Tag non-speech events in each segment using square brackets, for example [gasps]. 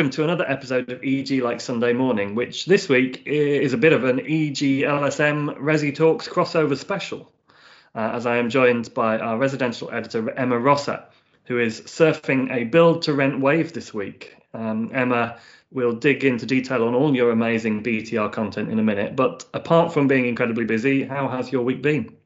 Welcome to another episode of EG Like Sunday Morning, which this week is a bit of an EG LSM Resi Talks crossover special, uh, as I am joined by our residential editor Emma Rosser, who is surfing a build to rent wave this week. Um, Emma will dig into detail on all your amazing BTR content in a minute, but apart from being incredibly busy, how has your week been?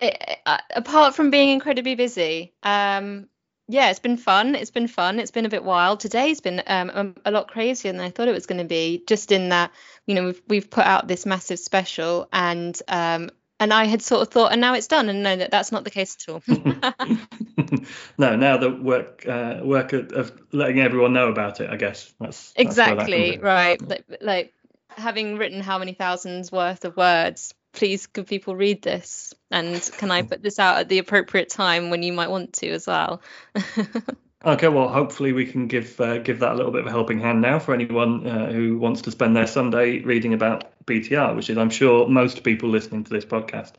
It, uh, apart from being incredibly busy, um, yeah, it's been fun. It's been fun. It's been a bit wild. Today's been um, a, lot crazier than I thought it was going to be. Just in that, you know, we've we've put out this massive special, and um, and I had sort of thought, and now it's done, and no, that that's not the case at all. [laughs] [laughs] no, now the work uh, work of letting everyone know about it, I guess that's exactly that's right. Like, like having written how many thousands worth of words please could people read this? And can i put this out at the appropriate time when you might want to as well? [laughs] Okay well hopefully we can give uh, give that a little bit of a helping hand now for anyone uh, who wants to spend their sunday reading about btr which is i'm sure most people listening to this podcast.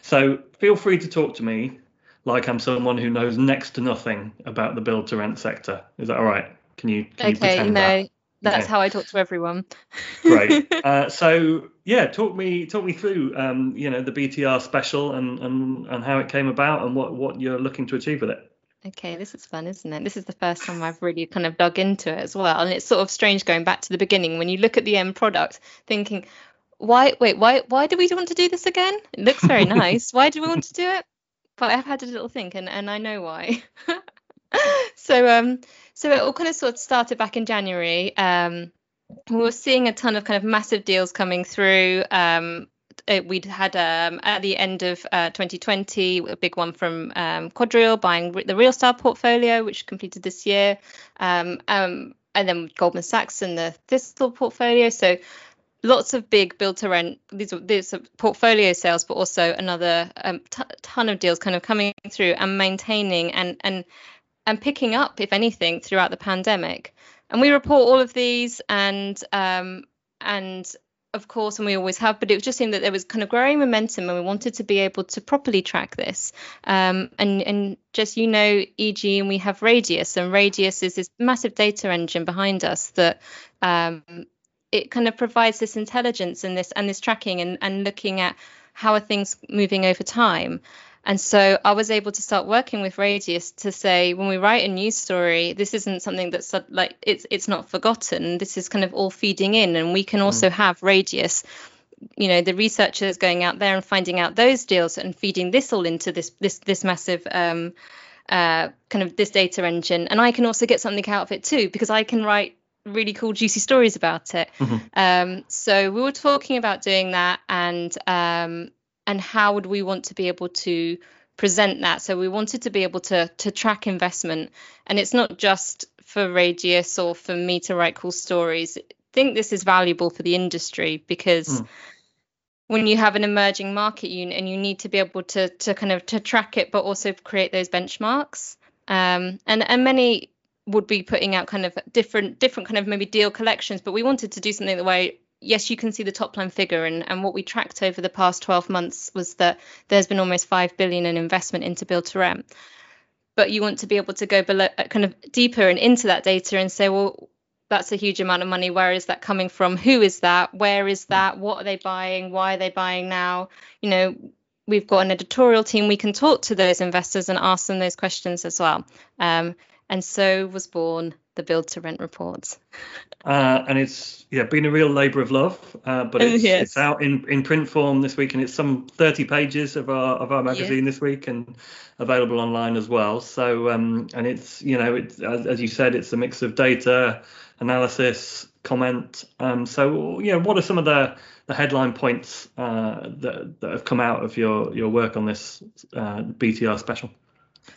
So feel free to talk to me like i'm someone who knows next to nothing about the build to rent sector. Is that all right? Can you can okay you no. that? That's okay. how i talk to everyone [laughs] great uh, so yeah, talk me talk me through um, you know the BTR special and, and and how it came about and what what you're looking to achieve with it. Okay, this is fun, isn't it? This is the first time I've really kind of dug into it as well, and it's sort of strange going back to the beginning when you look at the end product, thinking, why wait why why do we want to do this again? It looks very [laughs] nice. why do we want to do it? But I've had a little think, and and I know why. [laughs] [laughs] so um so it all kind of sort of started back in January. Um, we were seeing a ton of kind of massive deals coming through. Um, it, we'd had um, at the end of uh, 2020 a big one from um, Quadreal buying the Realstar portfolio, which completed this year, um, um, and then Goldman Sachs and the Thistle portfolio. So lots of big build to rent these are, these portfolio sales, but also another um, t- ton of deals kind of coming through and maintaining and and and picking up, if anything, throughout the pandemic and we report all of these and um, and of course, and we always have, but it just seemed that there was kind of growing momentum, and we wanted to be able to properly track this. Um, and and just you know, EG, and we have Radius, and Radius is this massive data engine behind us that um, it kind of provides this intelligence and this and this tracking and and looking at how are things moving over time. And so I was able to start working with Radius to say when we write a news story, this isn't something that's like it's it's not forgotten. This is kind of all feeding in, and we can also mm. have Radius. You know, the researchers going out there and finding out those deals and feeding this all into this this this massive um, uh, kind of this data engine, and I can also get something out of it too because I can write really cool juicy stories about it. Mm-hmm. Um, so we were talking about doing that, and um, and how would we want to be able to present that? So we wanted to be able to to track investment. And it's not just for radius or for me to write cool stories. I think this is valuable for the industry because mm. when you have an emerging market unit and you need to be able to to kind of to track it but also create those benchmarks um, and and many would be putting out kind of different different kind of maybe deal collections but we wanted to do something the way yes, you can see the top line figure, and, and what we tracked over the past 12 months was that there's been almost 5 billion in investment into build to rent. But you want to be able to go below, uh, kind of deeper and into that data and say, well, that's a huge amount of money. Where is that coming from? Who is that? Where is that? What are they buying? Why are they buying now? You know, we've got an editorial team. We can talk to those investors and ask them those questions as well. Um, and so was born the build to rent reports. Uh, and it's yeah been a real labour of love, uh, but it's, yes. it's out in, in print form this week, and it's some 30 pages of our of our magazine this week, and available online as well. So um, and it's you know it's as, as you said, it's a mix of data analysis, comment. Um, so yeah, what are some of the the headline points uh, that that have come out of your your work on this uh, BTR special?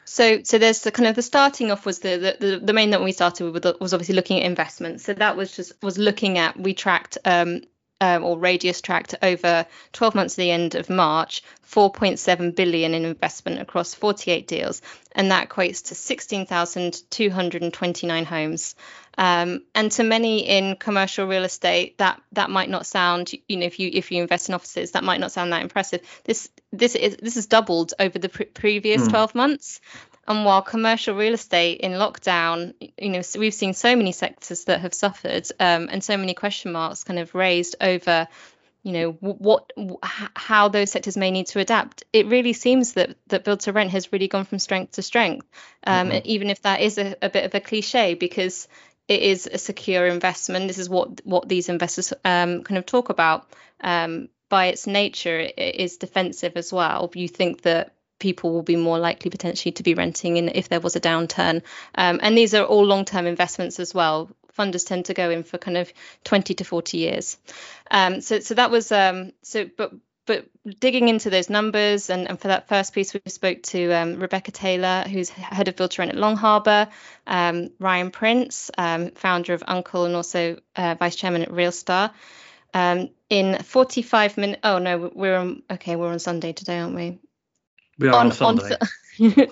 So, so there's the kind of the starting off was the the, the main that we started with was obviously looking at investments. So that was just was looking at we tracked um, um, or Radius tracked over 12 months to the end of March, 4.7 billion in investment across 48 deals, and that equates to 16,229 homes. Um, and to many in commercial real estate, that that might not sound, you know, if you if you invest in offices, that might not sound that impressive. This this is this has doubled over the pre- previous mm. 12 months. And while commercial real estate in lockdown, you know, we've seen so many sectors that have suffered um, and so many question marks kind of raised over you know what how those sectors may need to adapt it really seems that that build to rent has really gone from strength to strength um, mm-hmm. even if that is a, a, bit of a cliche because it is a secure investment this is what what these investors um, kind of talk about um, by its nature it is defensive as well you think that people will be more likely potentially to be renting in if there was a downturn. Um, and these are all long-term investments as well. Funders tend to go in for kind of 20 to 40 years. Um, so so that was um, so but but digging into those numbers and, and for that first piece we spoke to um, rebecca taylor who's head of rent at long harbour um, ryan prince um, founder of uncle and also uh, vice chairman at realstar um, in 45 minutes oh no we're on okay we're on sunday today aren't we we are on, on Sunday. On, so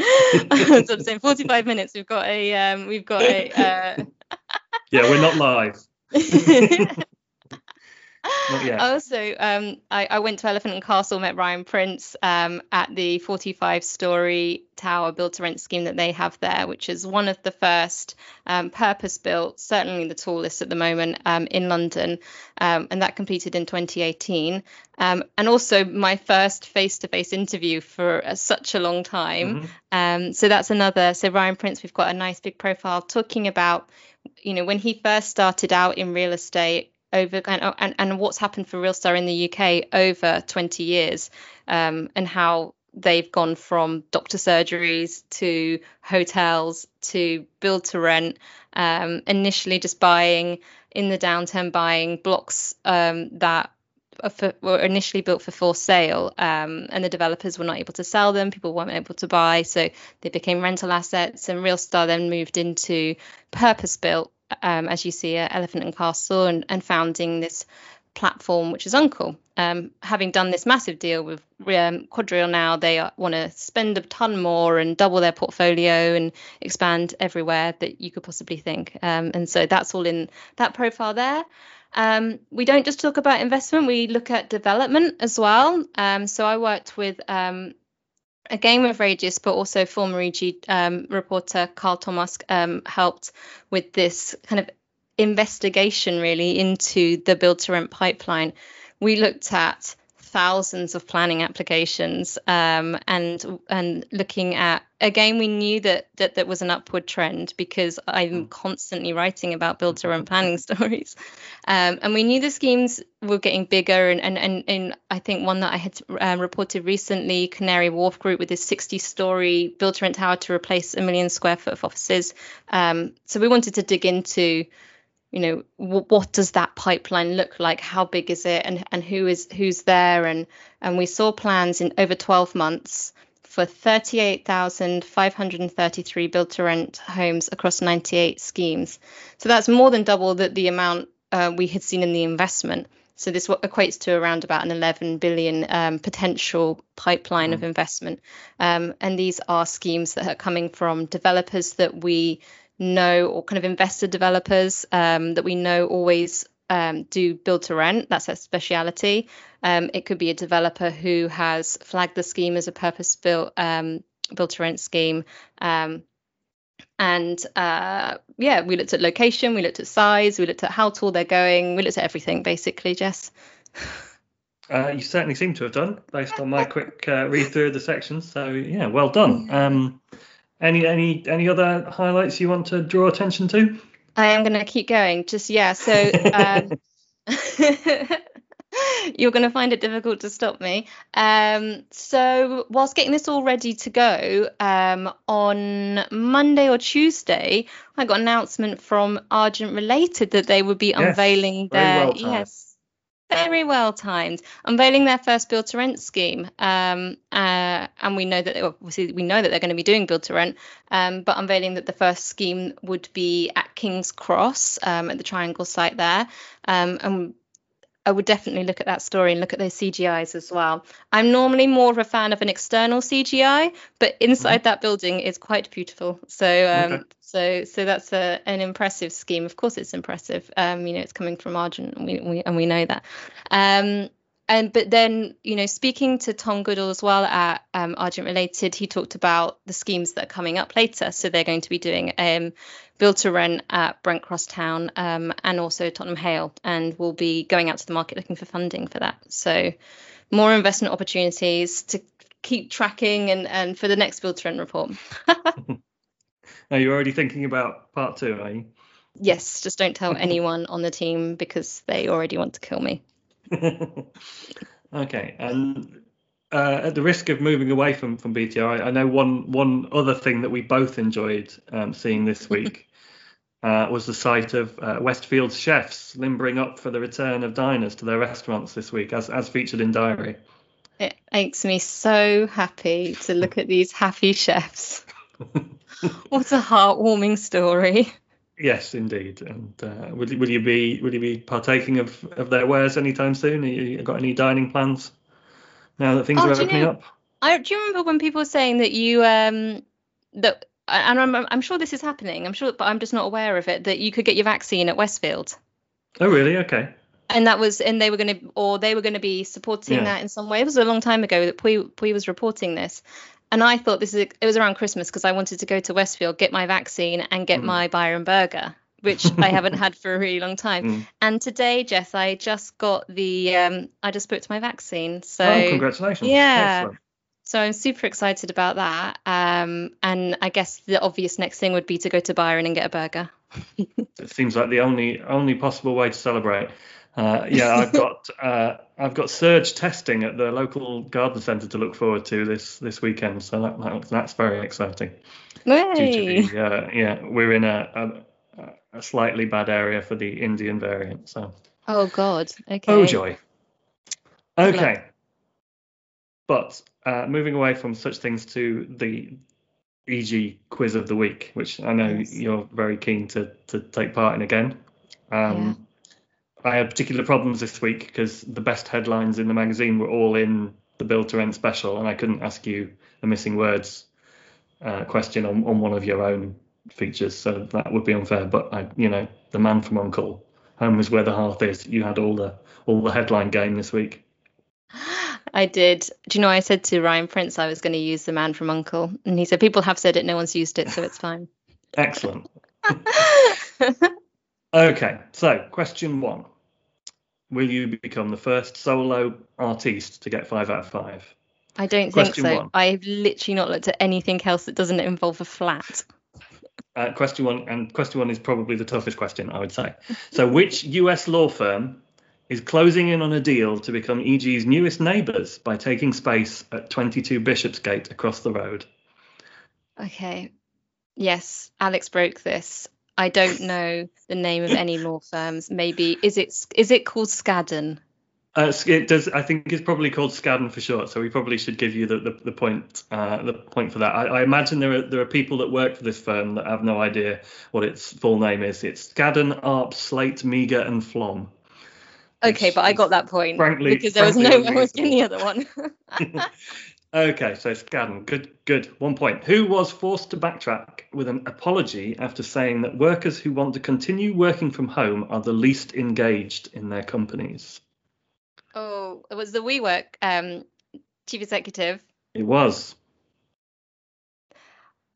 [laughs] I'm saying 45 minutes. We've got a um, we've got a. Uh... [laughs] yeah, we're not live. [laughs] [laughs] Also, um, I, I, went to Elephant and Castle, met Ryan Prince um, at the 45 story tower built to rent scheme that they have there, which is one of the first um, purpose built, certainly the tallest at the moment um, in London. Um, and that completed in 2018. Um, and also my first face to face interview for uh, such a long time. Mm-hmm. so that's another. So, Ryan Prince, we've got a nice big profile talking about you know when he first started out in real estate over and, and, and what's happened for Realstar in the UK over 20 years um, and how they've gone from doctor surgeries to hotels to build to rent um, initially just buying in the downturn buying blocks um, that for, were initially built for for sale um, and the developers were not able to sell them people weren't able to buy so they became rental assets and Realstar then moved into purpose built um, as you see at Elephant and Castle, and, and founding this platform, which is Uncle. Um, having done this massive deal with um, Quadreal now, they want to spend a ton more and double their portfolio and expand everywhere that you could possibly think. Um, and so that's all in that profile there. Um, we don't just talk about investment, we look at development as well. Um, so I worked with um, a game of Radius, but also former EG um, reporter Carl Thomas um, helped with this kind of investigation really into the build to rent pipeline. We looked at thousands of planning applications um, and and looking at again we knew that that that was an upward trend because I'm hmm. constantly writing about build to rent planning [laughs] stories um, and we knew the schemes were getting bigger and and and, and I think one that I had uh, reported recently Canary Wharf Group with this 60 story build to rent tower to replace a million square foot of offices um, so we wanted to dig into you know w- what does that pipeline look like? How big is it? And and who is who's there? And and we saw plans in over 12 months for 38,533 built to rent homes across 98 schemes. So that's more than double the, the amount uh, we had seen in the investment. So this equates to around about an 11 billion um, potential pipeline mm. of investment. Um, and these are schemes that are coming from developers that we know or kind of investor developers um, that we know always um, do build to rent. That's a speciality. Um, it could be a developer who has flagged the scheme as a purpose built um, build to rent scheme. Um, and uh, yeah, we looked at location, we looked at size, we looked at how tall they're going, we looked at everything basically, Jess. [laughs] Uh, you certainly seem to have done based on my quick uh, read through of the sections. So yeah, well done. Any any any other highlights you want to draw attention to? I am going to keep going. Just yeah. So um, [laughs] you're going to find it difficult to stop me. Um, so whilst getting this all ready to go um, on Monday or Tuesday, I got an announcement from Argent Related that they would be yes, unveiling their well yes very well timed, unveiling their first build to rent scheme. Um, uh, and we know that obviously we know that they're going to be doing build to rent, um, but unveiling that the first scheme would be at King's Cross um, at the Triangle site there. Um, and I would definitely look at that story and look at those CGIs as well. I'm normally more of a fan of an external CGI, but inside mm-hmm. that building is quite beautiful. So, um, okay. so, so that's a, an impressive scheme. Of course, it's impressive. Um, you know, it's coming from Argent, and we, we and we know that. Um, and but then you know speaking to Tom Goodall as well at um, Argent Related, he talked about the schemes that are coming up later. So they're going to be doing um, build to rent at Brent Cross Town um, and also Tottenham Hale, and we'll be going out to the market looking for funding for that. So more investment opportunities to keep tracking and and for the next build to rent report. [laughs] are you already thinking about part two? Are you? Yes, just don't tell anyone on the team because they already want to kill me. [laughs] okay, and uh, at the risk of moving away from from BTR, I, I, know one one other thing that we both enjoyed um, seeing this week [laughs] uh, was the sight of uh, Westfield's chefs limbering up for the return of diners to their restaurants this week, as as featured in Diary. It makes me so happy to look at these happy chefs. [laughs] what a heartwarming story. Yes, indeed. And uh, will, will you be will you be partaking of, of their wares anytime soon? Have you got any dining plans now that things oh, are opening you know, up? I do you remember when people were saying that you um that and I'm I'm sure this is happening. I'm sure, but I'm just not aware of it. That you could get your vaccine at Westfield. Oh really? Okay. And that was, and they were going to, or they were going to be supporting yeah. that in some way. It was a long time ago that Pui, Pui was reporting this, and I thought this is it was around Christmas because I wanted to go to Westfield, get my vaccine, and get mm. my Byron burger, which I haven't had for a really long time. Mm. And today, Jess, I just got the um, I just booked my vaccine. So oh, congratulations! Yeah. Excellent. So I'm super excited about that. Um, and I guess the obvious next thing would be to go to Byron and get a burger. [laughs] it seems like the only only possible way to celebrate. Uh, yeah, I've got uh, I've got surge testing at the local garden centre to look forward to this this weekend, so that, that that's very exciting. Hey. The, uh, yeah, we're in a, a, a slightly bad area for the Indian variant, so. Oh God. Okay. Oh joy. Okay. But uh, moving away from such things to the EG quiz of the week, which I know yes. you're very keen to to take part in again. Um, yeah I had particular problems this week because the best headlines in the magazine were all in the Build to Rent special, and I couldn't ask you a missing words uh, question on, on one of your own features, so that would be unfair. But I, you know, the man from Uncle, home is where the hearth is. You had all the all the headline game this week. [gasps] I did. Do you know I said to Ryan Prince I was going to use the man from Uncle, and he said people have said it, no one's used it, so it's fine. [laughs] Excellent. [laughs] okay, so question one will you become the first solo artiste to get five out of five? I don't question think so. One. I've literally not looked at anything else that doesn't involve a flat. [laughs] Uh, question one, and question one is probably the toughest question, I would say. So, which US law firm is closing in on a deal to become EG's newest neighbours by taking space at 22 Bishopsgate across the road? Okay. Yes, Alex broke this. I don't know the name of any law firms. Maybe is it is it called Skadden? Uh, it does. I think it's probably called Skadden for short. So we probably should give you the, the, the point uh, the point for that. I, I, imagine there are there are people that work for this firm that have no idea what its full name is. It's Skadden, Arp, Slate, Meagher, and Flom. Okay, but I got that point frankly, because there was no one was in the other one. [laughs] [laughs] [laughs] Okay, so Skadden, good, good. One point. Who was forced to backtrack with an apology after saying that workers who want to continue working from home are the least engaged in their companies? Oh, it was the WeWork um, chief executive. It was.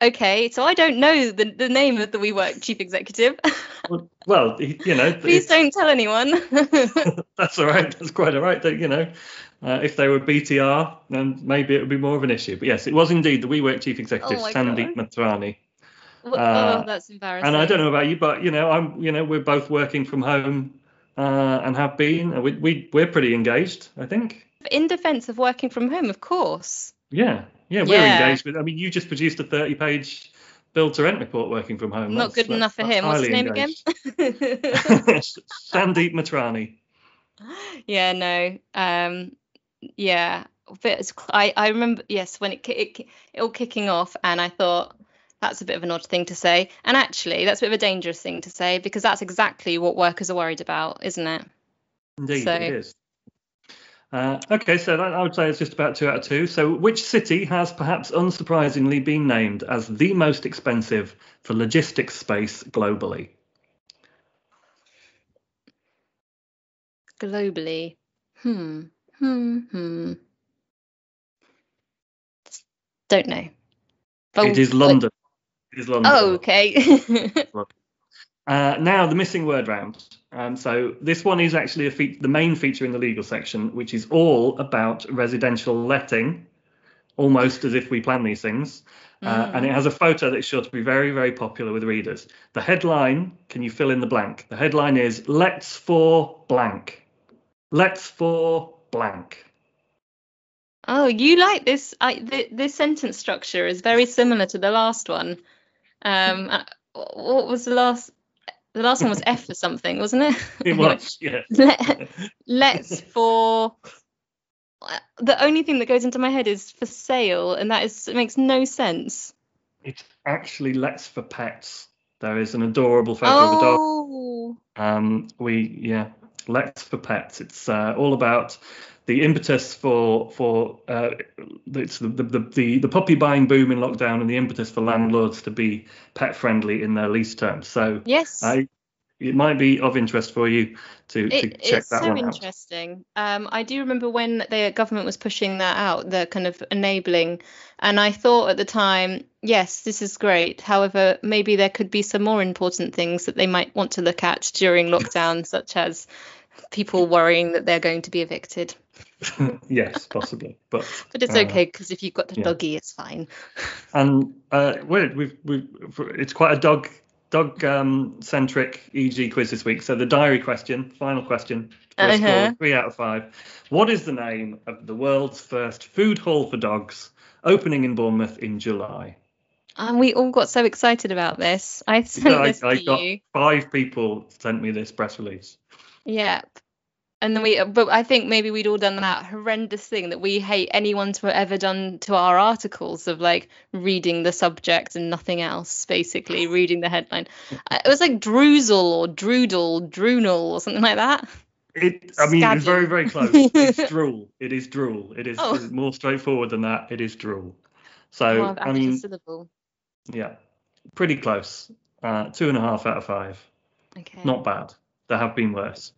Okay, so I don't know the, the name of the WeWork chief executive. well, well, you know. Please don't tell anyone. [laughs] [laughs] that's all right. That's quite all right. You know, uh, if they were BTR, then maybe it would be more of an issue. But yes, it was indeed the WeWork chief executive, oh Sandeep Mathrani. Oh, uh, oh, that's embarrassing. And I don't know about you, but you know, I'm, you know, we're both working from home uh, and have been. We, we we're pretty engaged, I think. In defence of working from home, of course. Yeah, yeah, we're yeah. engaged with. I mean, you just produced a 30-page build to rent report working from home. Not that's, good enough for him. What's his name engaged. again? [laughs] [laughs] Sandeep Mathrani. Yeah, no. Um, yeah, but I I remember yes when it, it it all kicking off, and I thought that's a bit of an odd thing to say, and actually that's a bit of a dangerous thing to say because that's exactly what workers are worried about, isn't it? Indeed, so, it is. Uh, okay, so I would say it's just about two out of two. So, which city has perhaps unsurprisingly been named as the most expensive for logistics space globally? Globally, hmm. hmm, hmm. Don't know. Oh, it is London. It is London. Oh, okay. [laughs] uh, now the missing word round. Um, so this one is actually fe- the main feature in the legal section, which is all about residential letting, almost as if we plan these things. Uh, and it mm. has a photo that's sure to be very, very popular with readers. The headline, can you fill in the blank? The headline is Let's for blank. Let's for blank. Oh, you like this? I, th- this sentence structure is very similar to the last one. Um, uh, what was the last? The last one was F for something, wasn't it? It [laughs] was, yeah. Let, let's for. The only thing that goes into my head is for sale, and that is it makes no sense. It's actually let's for pets. There is an adorable photo oh. of a dog. Oh. Um, we yeah, let's for pets. It's uh, all about the impetus for for uh, the, the, the the puppy buying boom in lockdown and the impetus for landlords to be pet friendly in their lease terms. So yes, I, it might be of interest for you to, to it, check that so one out. It's so interesting. Um, I do remember when the government was pushing that out, the kind of enabling, and I thought at the time, yes, this is great. However, maybe there could be some more important things that they might want to look at during lockdown, such as people worrying that they're going to be evicted. [laughs] yes, possibly, but [laughs] but it's uh, okay because if you've got the yeah. doggy, it's fine. [laughs] And uh, we've we've it's quite a dog dog um, centric EG quiz this week. So the diary question, final question, uh-huh. three out of five. What is the name of the world's first food hall for dogs, opening in Bournemouth in July? And we all got so excited about this. I sent yeah, this I, I to got you. Five people sent me this press release. Yep. And then we, but I think maybe we'd all done that horrendous thing that we hate anyone to have ever done to our articles of like reading the subject and nothing else, basically [laughs] reading the headline. Uh, it was like droozle or droodle, droonal or something like that. It, I mean, it's very, very close. it's [laughs] drool. It is drool. It is oh. [laughs] more straightforward than that. It is drool. So, well, I mean, yeah, pretty close. Uh, two and a half out of five. Okay. Not bad. There have been worse.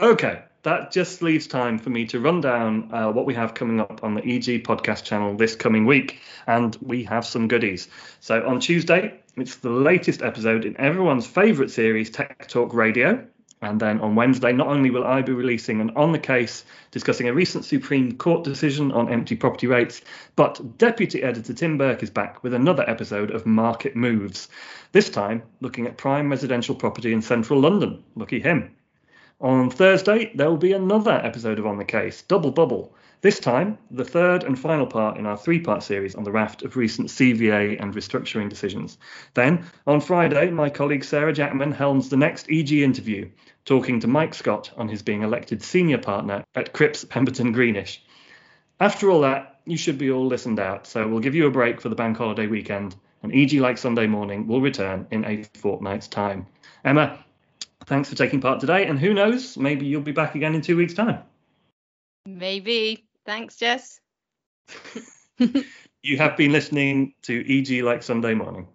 Okay, that just leaves time for me to run down uh, what we have coming up on the EG podcast channel this coming week. And we have some goodies. So on Tuesday, it's the latest episode in everyone's favourite series, Tech Talk Radio. And then on Wednesday, not only will I be releasing an on the case discussing a recent Supreme Court decision on empty property rates, but Deputy Editor Tim Burke is back with another episode of Market Moves. This time looking at prime residential property in central London. Lucky him. On Thursday, there will be another episode of On the Case, Double Bubble. This time, the third and final part in our three part series on the raft of recent CVA and restructuring decisions. Then, on Friday, my colleague Sarah Jackman helms the next EG interview, talking to Mike Scott on his being elected senior partner at Cripps Pemberton Greenish. After all that, you should be all listened out, so we'll give you a break for the bank holiday weekend, and EG Like Sunday Morning will return in a fortnight's time. Emma, Thanks for taking part today. And who knows, maybe you'll be back again in two weeks' time. Maybe. Thanks, Jess. [laughs] [laughs] you have been listening to EG Like Sunday Morning.